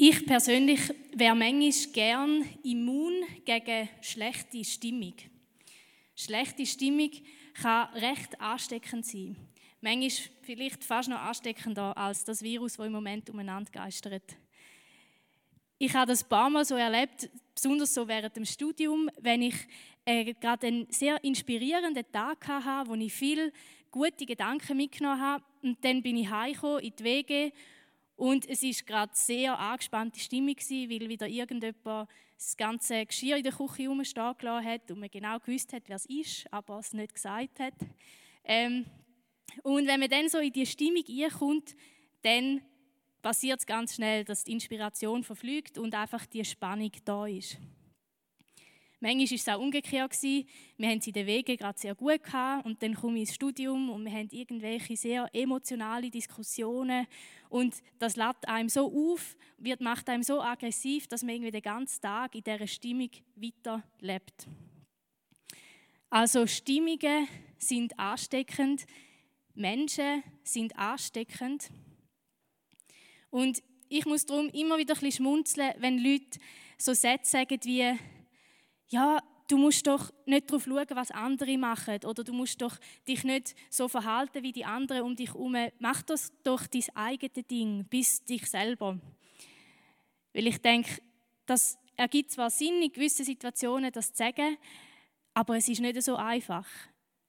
Ich persönlich wäre manchmal gern immun gegen schlechte Stimmung. Schlechte Stimmung kann recht ansteckend sein. Manchmal vielleicht fast noch ansteckender als das Virus, das im Moment umeinander geistert. Ich habe das ein paar Mal so erlebt, besonders so während dem Studium, wenn ich äh, gerade einen sehr inspirierenden Tag hatte, wo ich viele gute Gedanken mitgenommen habe. Und dann bin ich heimgekommen in die Wege und es ist gerade sehr angespannte Stimmung weil wieder irgendjemand das ganze Geschirr in der Küche herumstehen gelassen hat und man genau gewusst hat, wer es ist, aber es nicht gesagt hat. Ähm, und wenn man dann so in die Stimmung kommt, dann passiert es ganz schnell, dass die Inspiration verflügt und einfach die Spannung da ist. Manchmal war es auch umgekehrt. Wir haben es in den Wegen gerade sehr gut gehabt und dann komme ich ins Studium und wir haben irgendwelche sehr emotionale Diskussionen und das lädt einem so auf, wird, macht einem so aggressiv, dass man irgendwie den ganzen Tag in dieser Stimmung weiterlebt. Also Stimmungen sind ansteckend, Menschen sind ansteckend und ich muss darum immer wieder ein bisschen schmunzeln, wenn Leute so Sätze sagen wie ja, du musst doch nicht darauf schauen, was andere machen oder du musst doch dich nicht so verhalten wie die anderen um dich herum. Mach das doch dein eigenes Ding, bis dich selber. Weil ich denke, das ergibt zwar Sinn, in gewissen Situationen das zu sagen, aber es ist nicht so einfach.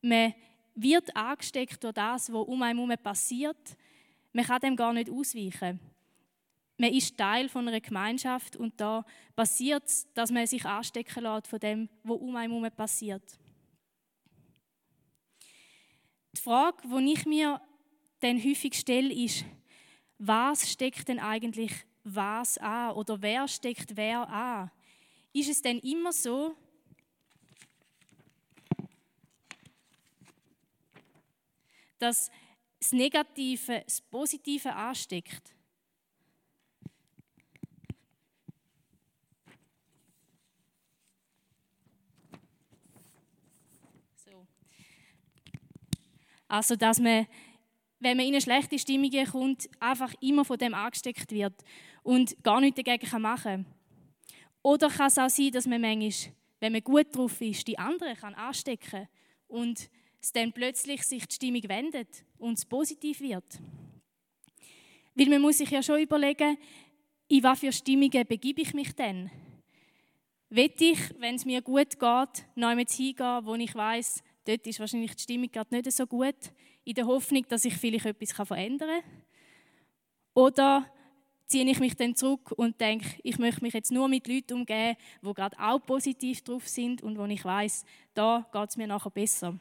Man wird angesteckt durch das, was um einen herum passiert. Man kann dem gar nicht ausweichen man ist Teil von einer Gemeinschaft und da passiert es, dass man sich anstecken lässt von dem, was um einen herum passiert. Die Frage, die ich mir dann häufig stelle, ist, was steckt denn eigentlich was an oder wer steckt wer an? Ist es denn immer so, dass das Negative das Positive ansteckt? Also, dass man, wenn man in eine schlechte Stimmung kommt, einfach immer von dem angesteckt wird und gar nichts dagegen machen kann. Oder kann es auch sein, dass man manchmal, wenn man gut drauf ist, die anderen kann anstecken und es dann plötzlich sich die Stimmung wendet und es positiv wird. Weil man muss sich ja schon überlegen, in was für Stimmungen begebe ich mich denn? Will ich, wenn es mir gut geht, einmal hingehen, wo ich weiß, dort ist wahrscheinlich die Stimmung gerade nicht so gut, in der Hoffnung, dass ich vielleicht etwas verändern kann. Oder ziehe ich mich dann zurück und denke, ich möchte mich jetzt nur mit Leuten umgehen, die gerade auch positiv drauf sind und wo ich weiß, da geht es mir nachher besser.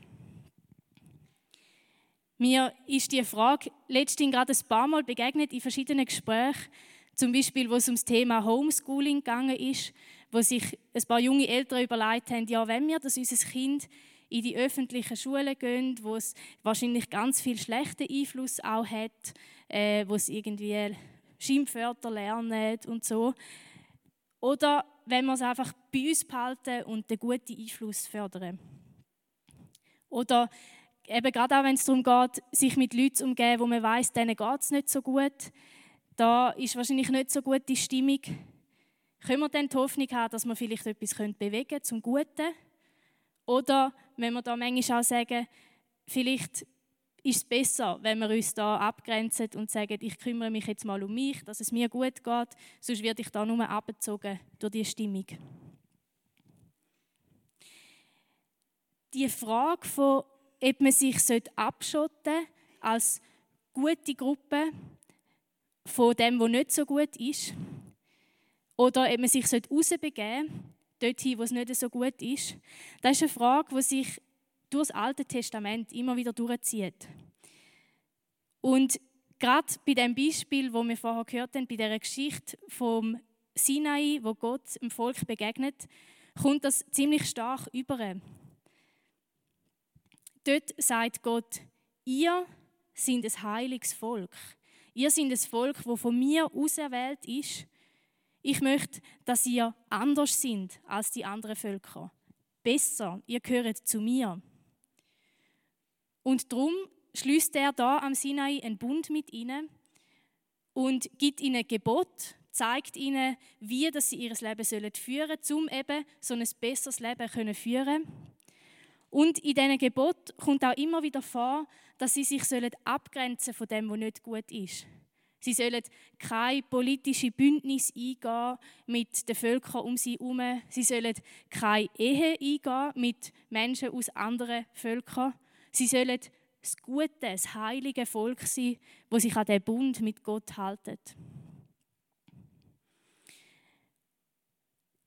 Mir ist die Frage letztens gerade ein paar Mal begegnet in verschiedenen Gesprächen, zum Beispiel, wo es um das Thema Homeschooling gegangen ist, wo sich ein paar junge Eltern überlegt haben, ja, wenn wir das unser Kind in die öffentlichen Schulen gehen, wo es wahrscheinlich ganz viel schlechten Einfluss auch hat, äh, wo es irgendwie Schimpfwörter lernen und so. Oder wenn wir es einfach bei uns behalten und den guten Einfluss fördern. Oder eben gerade auch, wenn es darum geht, sich mit Leuten zu umgehen, wo man weiß, denen geht es nicht so gut, da ist wahrscheinlich nicht so gute Stimmung. Können wir dann die Hoffnung haben, dass wir vielleicht etwas bewegen können zum Guten? Oder wenn wir da manchmal auch sagen, vielleicht ist es besser, wenn wir uns da abgrenzen und sagen, ich kümmere mich jetzt mal um mich, dass es mir gut geht, sonst werde ich da nur abgezogen durch die Stimmung. Die Frage von, ob man sich abschotten als gute Gruppe von dem, was nicht so gut ist, oder ob man sich rausbegeben sollte dorthin, wo es nicht so gut ist? Das ist eine Frage, die sich durch das Alte Testament immer wieder durchzieht. Und gerade bei dem Beispiel, wo wir vorher gehört haben, bei der Geschichte vom Sinai, wo Gott dem Volk begegnet, kommt das ziemlich stark über. Dort sagt Gott, ihr seid ein heiliges Volk. Ihr seid ein Volk, wo von mir auserwählt ist ich möchte, dass ihr anders sind als die anderen Völker. Besser, ihr gehört zu mir. Und darum schließt er da am Sinai einen Bund mit ihnen und gibt ihnen Gebot, zeigt ihnen, wie dass sie ihr Leben führen sollen, um eben so ein besseres Leben können führen Und in diesen Gebot kommt auch immer wieder vor, dass sie sich sollen abgrenzen von dem, was nicht gut ist. Sie sollen kein politische Bündnis eingehen mit den Völkern um sie herum. Sie sollen keine Ehe eingehen mit Menschen aus anderen Völkern. Sie sollen das gute, das heilige Volk sein, wo sich an den Bund mit Gott haltet.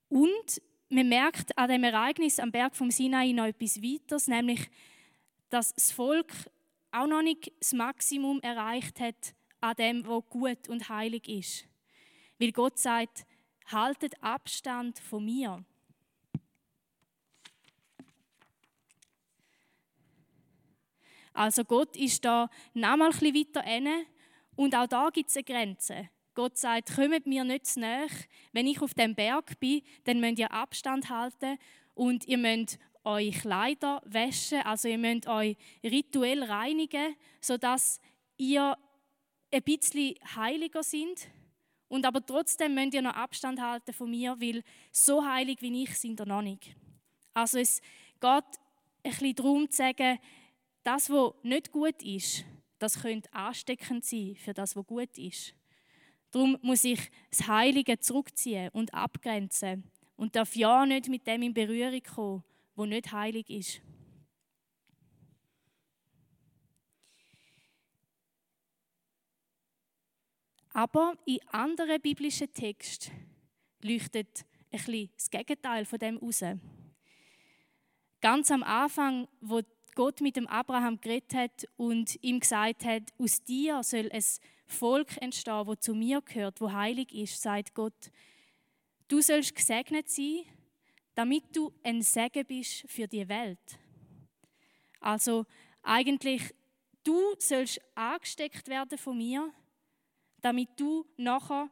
Und man merkt an dem Ereignis am Berg vom Sinai noch etwas weiteres, nämlich, dass das Volk auch noch nicht das Maximum erreicht hat an dem, was gut und heilig ist. Weil Gott sagt, haltet Abstand von mir. Also Gott ist da noch mal ein bisschen weiter inne und auch da gibt es eine Grenze. Gott sagt, kommt mir nicht zu nahe. Wenn ich auf dem Berg bin, dann müsst ihr Abstand halten und ihr müsst eure Kleider waschen, also ihr müsst euch rituell reinigen, sodass ihr ein bisschen heiliger sind. Und aber trotzdem müsst ihr noch Abstand halten von mir, weil so heilig wie ich sind ihr noch nicht. Also es geht ein bisschen darum zu sagen, das, was nicht gut ist, das könnte ansteckend sein für das, was gut ist. Darum muss ich das Heilige zurückziehen und abgrenzen und darf ja nicht mit dem in Berührung kommen, wo nicht heilig ist. Aber in anderen biblischen Texten leuchtet ein das Gegenteil von dem raus. Ganz am Anfang, wo Gott mit dem Abraham geredet hat und ihm gesagt hat, aus dir soll ein Volk entstehen, wo zu mir gehört, wo heilig ist, sagt Gott, du sollst gesegnet sein, damit du ein Segen bist für die Welt. Also eigentlich, du sollst angesteckt werden von mir, damit du nachher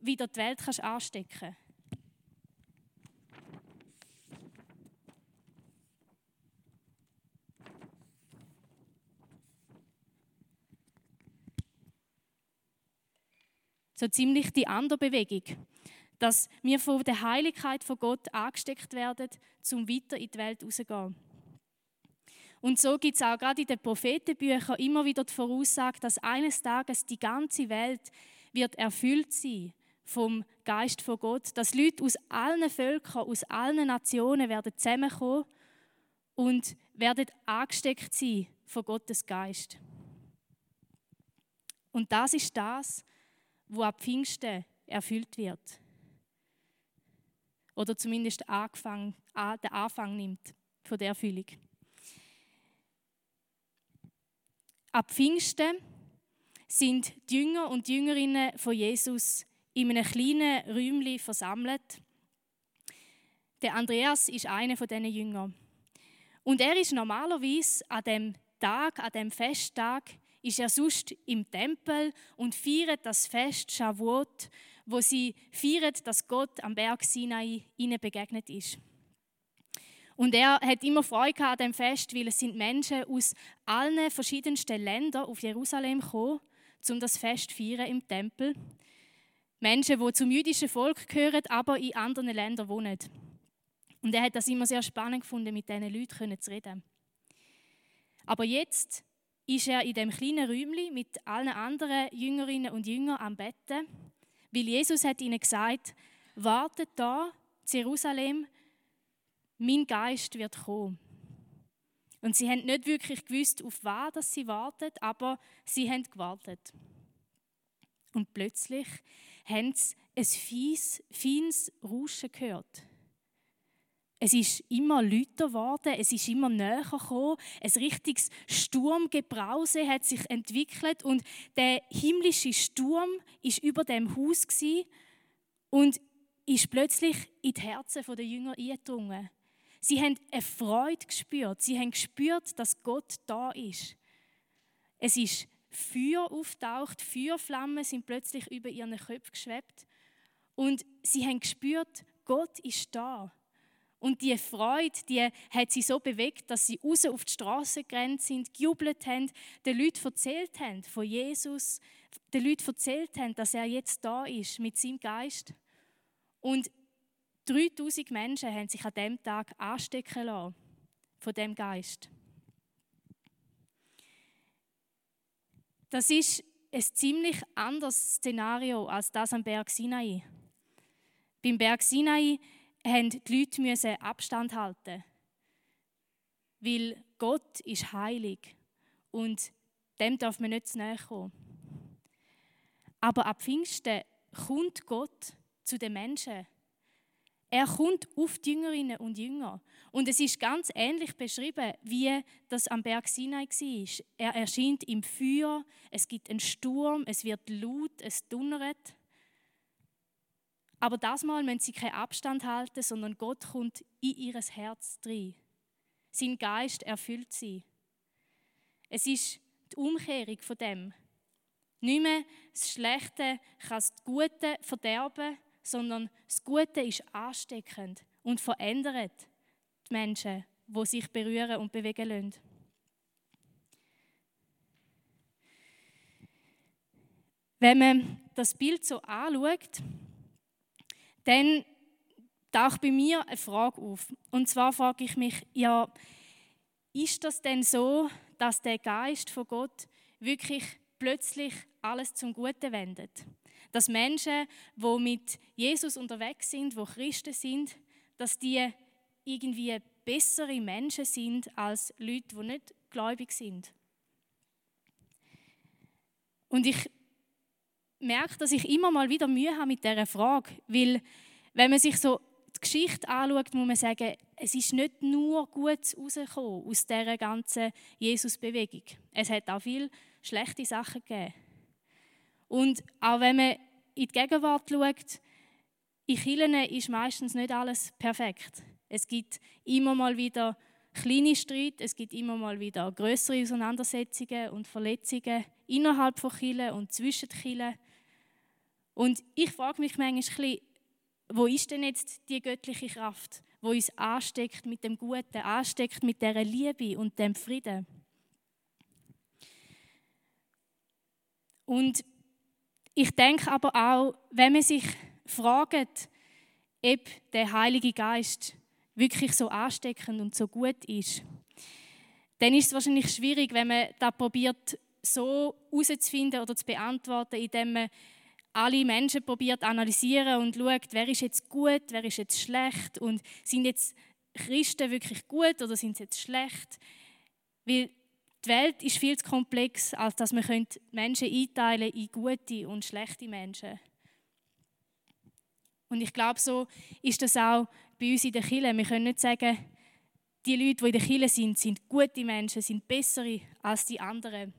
wieder die Welt kannst anstecken kannst. so ziemlich die andere Bewegung, dass wir von der Heiligkeit von Gott angesteckt werden, zum weiter in die Welt rauszugehen. Und so gibt es auch gerade in den Prophetenbüchern immer wieder die Voraussage, dass eines Tages die ganze Welt wird erfüllt sein vom Geist von Gott, dass Leute aus allen Völkern, aus allen Nationen werden zusammenkommen und werden angesteckt sein von Gottes Geist. Und das ist das, wo ab Pfingsten erfüllt wird. Oder zumindest Anfang, den Anfang nimmt von der Erfüllung. Ab Pfingsten sind die Jünger und die Jüngerinnen von Jesus in einem kleinen Räumchen versammelt. Der Andreas ist einer von diesen Jüngern. Und er ist normalerweise an dem Tag, an dem Festtag, ist er sonst im Tempel und feiert das Fest Shavuot, wo sie feiert, dass Gott am Berg Sinai ihnen begegnet ist. Und er hat immer Freude an dem Fest, weil es sind Menschen aus allen verschiedensten Ländern auf Jerusalem gekommen, um das Fest zu feiern im Tempel. Menschen, die zum jüdischen Volk gehören, aber in anderen Ländern wohnen. Und er hat das immer sehr spannend gefunden, mit diesen Leuten zu reden. Aber jetzt ist er in dem kleinen Räumchen mit allen anderen Jüngerinnen und Jüngern am Betten, weil Jesus hat ihnen gesagt, wartet da, Jerusalem, mein Geist wird kommen. Und sie haben nicht wirklich gewusst, auf was sie wartet, aber sie haben gewartet. Und plötzlich haben sie ein fies, feines Rauschen gehört. Es ist immer lauter geworden, es ist immer näher gekommen. Ein richtiges Sturmgebrause hat sich entwickelt und der himmlische Sturm ist über dem Haus und ist plötzlich in die Herzen der Jünger eingedrungen. Sie haben eine Freude gespürt. Sie haben gespürt, dass Gott da ist. Es ist Feuer auftaucht, Feuerflammen sind plötzlich über ihren Köpfen geschwebt und sie haben gespürt, Gott ist da. Und die Freude, die hat sie so bewegt, dass sie raus auf die Straße gerannt sind, gejubelt haben, den Leuten erzählt haben von Jesus, den Leuten erzählt haben, dass er jetzt da ist mit seinem Geist. Und 3000 Menschen haben sich an dem Tag anstecken lassen von dem Geist. Das ist ein ziemlich anderes Szenario als das am Berg Sinai. Beim Berg Sinai mussten die Leute Abstand halten, weil Gott ist heilig und dem darf man nicht zu nahe kommen. Aber ab Pfingsten kommt Gott zu den Menschen. Er kommt auf die Jüngerinnen und Jünger. Und es ist ganz ähnlich beschrieben, wie das am Berg Sinai war. Er erscheint im Feuer, es gibt einen Sturm, es wird laut, es donnert. Aber das Mal müssen sie keinen Abstand halten, sondern Gott kommt in ihr Herz rein. Sein Geist erfüllt sie. Es ist die Umkehrung von dem. Nicht mehr das Schlechte kann das Gute verderben, sondern das Gute ist ansteckend und verändert die Menschen, die sich berühren und bewegen lassen. Wenn man das Bild so anschaut, dann taucht bei mir eine Frage auf. Und zwar frage ich mich, ja, ist das denn so, dass der Geist von Gott wirklich plötzlich alles zum Guten wendet? Dass Menschen, die mit Jesus unterwegs sind, die Christen sind, dass die irgendwie bessere Menschen sind als Leute, die nicht gläubig sind. Und ich merke, dass ich immer mal wieder Mühe habe mit dieser Frage, weil wenn man sich so die Geschichte anschaut, muss man sagen, es ist nicht nur Gutes rausgekommen aus dieser ganzen Jesus-Bewegung. Es hat auch viele schlechte Sachen gegeben. Und auch wenn man in die Gegenwart schaut, in Kirchen ist meistens nicht alles perfekt. Es gibt immer mal wieder kleine Streit, es gibt immer mal wieder größere Auseinandersetzungen und Verletzungen innerhalb von Kirchen und zwischen Kirchen. Und ich frage mich manchmal, wo ist denn jetzt die göttliche Kraft, wo uns ansteckt mit dem Guten, ansteckt mit der Liebe und dem Frieden? Und ich denke aber auch, wenn man sich fragt, ob der Heilige Geist wirklich so ansteckend und so gut ist, dann ist es wahrscheinlich schwierig, wenn man da probiert, so herauszufinden oder zu beantworten, indem man alle Menschen probiert analysieren und schaut, wer ist jetzt gut, wer ist jetzt schlecht und sind jetzt Christen wirklich gut oder sind sie jetzt schlecht? Weil die Welt ist viel zu komplex, als dass man Menschen einteilen in gute und schlechte Menschen. Und ich glaube, so ist das auch bei uns in der Kirche. Wir können nicht sagen, die Leute, die in der Kirche sind, sind gute Menschen, sind bessere als die anderen.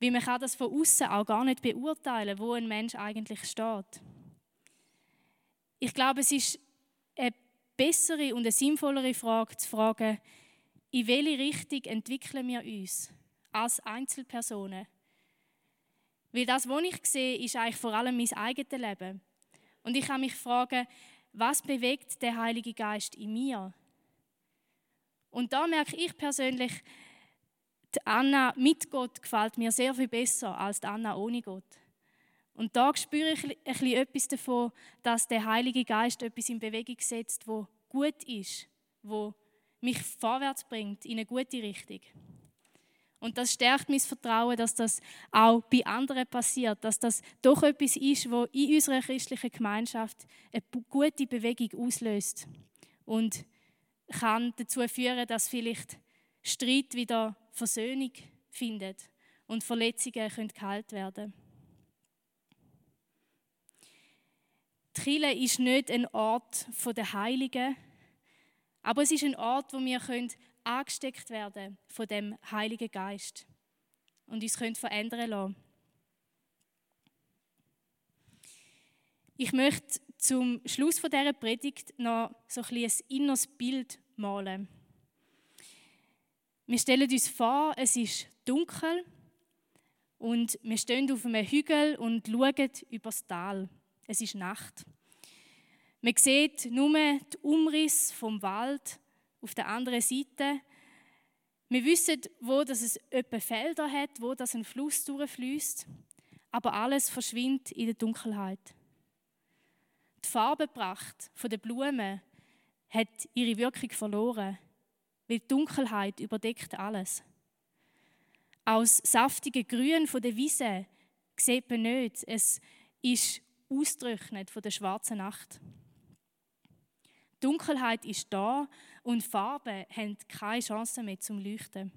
Weil man kann das von außen auch gar nicht beurteilen, wo ein Mensch eigentlich steht. Ich glaube, es ist eine bessere und eine sinnvollere Frage zu fragen, in welche Richtung entwickeln wir uns als Einzelpersonen? Weil das, was ich sehe, ist eigentlich vor allem mein eigenes Leben. Und ich kann mich fragen, was bewegt der Heilige Geist in mir? Und da merke ich persönlich, die Anna mit Gott gefällt mir sehr viel besser als die Anna ohne Gott. Und da spüre ich ein etwas davon, dass der Heilige Geist etwas in Bewegung setzt, wo gut ist, wo mich vorwärts bringt in eine gute Richtung. Und das stärkt mein Vertrauen, dass das auch bei anderen passiert, dass das doch etwas ist, wo in unserer christlichen Gemeinschaft eine gute Bewegung auslöst und kann dazu führen, dass vielleicht Streit wieder Versöhnung findet und Verletzungen können geheilt werden. Die Kirche ist nicht ein Ort der Heiligen, aber es ist ein Ort, wo wir angesteckt werden von dem Heiligen Geist und uns können verändern lassen. Ich möchte zum Schluss von dieser Predigt noch so ein, ein inneres Bild malen. Wir stellen uns vor, es ist dunkel und wir stehen auf einem Hügel und schauen über das Tal. Es ist Nacht. Man sieht nur den Umriss vom Wald auf der anderen Seite. Wir wissen, wo das es öppe Felder hat, wo das ein Fluss durchfließt. aber alles verschwindet in der Dunkelheit. Die Farbenpracht der Blumen hat ihre Wirkung verloren, weil die Dunkelheit überdeckt alles. Aus saftigen Grün von der Wiese sieht man nicht. Es ist ausgetrocknet von der schwarzen Nacht. Dunkelheit ist da und Farben haben keine Chance mehr zum Leuchten.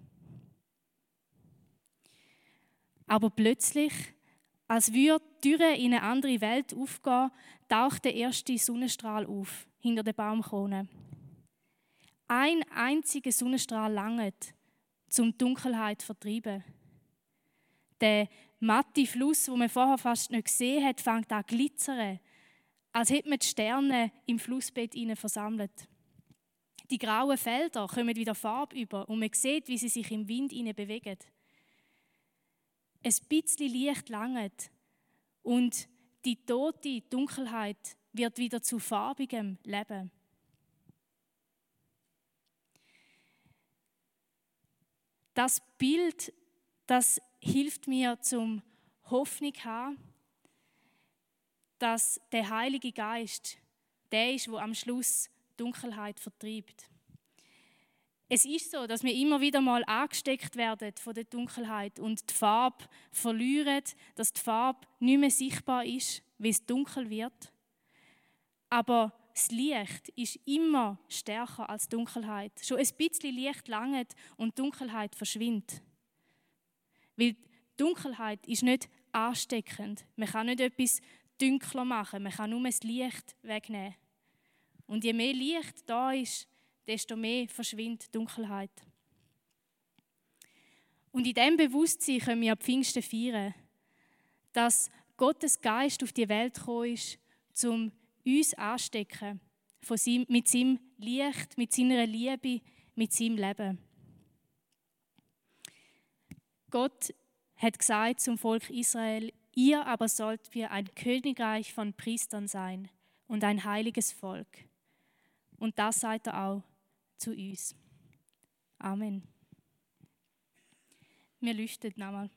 Aber plötzlich, als würde die Türe in eine andere Welt aufgehen, taucht der erste Sonnenstrahl auf hinter der Baumkrone. Ein einziger Sonnenstrahl langt, zum Dunkelheit zu vertreiben. Der matte Fluss, wo man vorher fast nicht gesehen hat, fängt an glitzern, als hätte man die Sterne im Flussbett versammelt. Die grauen Felder kommen wieder Farbe über und man sieht, wie sie sich im Wind bewegen. Ein bisschen Licht langt und die tote Dunkelheit wird wieder zu farbigem Leben. Das Bild, das hilft mir zum Hoffnung haben, dass der Heilige Geist der ist, wo am Schluss Dunkelheit vertreibt. Es ist so, dass wir immer wieder mal angesteckt werden von der Dunkelheit und die Farbe verlieren, dass die Farbe nicht mehr sichtbar ist, wie es dunkel wird. Aber das Licht ist immer stärker als Dunkelheit. Schon ein bisschen Licht langt und Dunkelheit verschwindet. Weil Dunkelheit ist nicht ansteckend. Man kann nicht etwas dunkler machen, man kann nur das Licht wegnehmen. Und je mehr Licht da ist, desto mehr verschwindet Dunkelheit. Und in diesem Bewusstsein können wir Pfingsten feiern, dass Gottes Geist auf die Welt gekommen ist, um uns anstecken von seinem, mit seinem Licht, mit seiner Liebe, mit seinem Leben. Gott hat gesagt zum Volk Israel, ihr aber sollt wir ein Königreich von Priestern sein und ein heiliges Volk. Und das seid ihr auch zu uns. Amen. Wir lüften nochmal.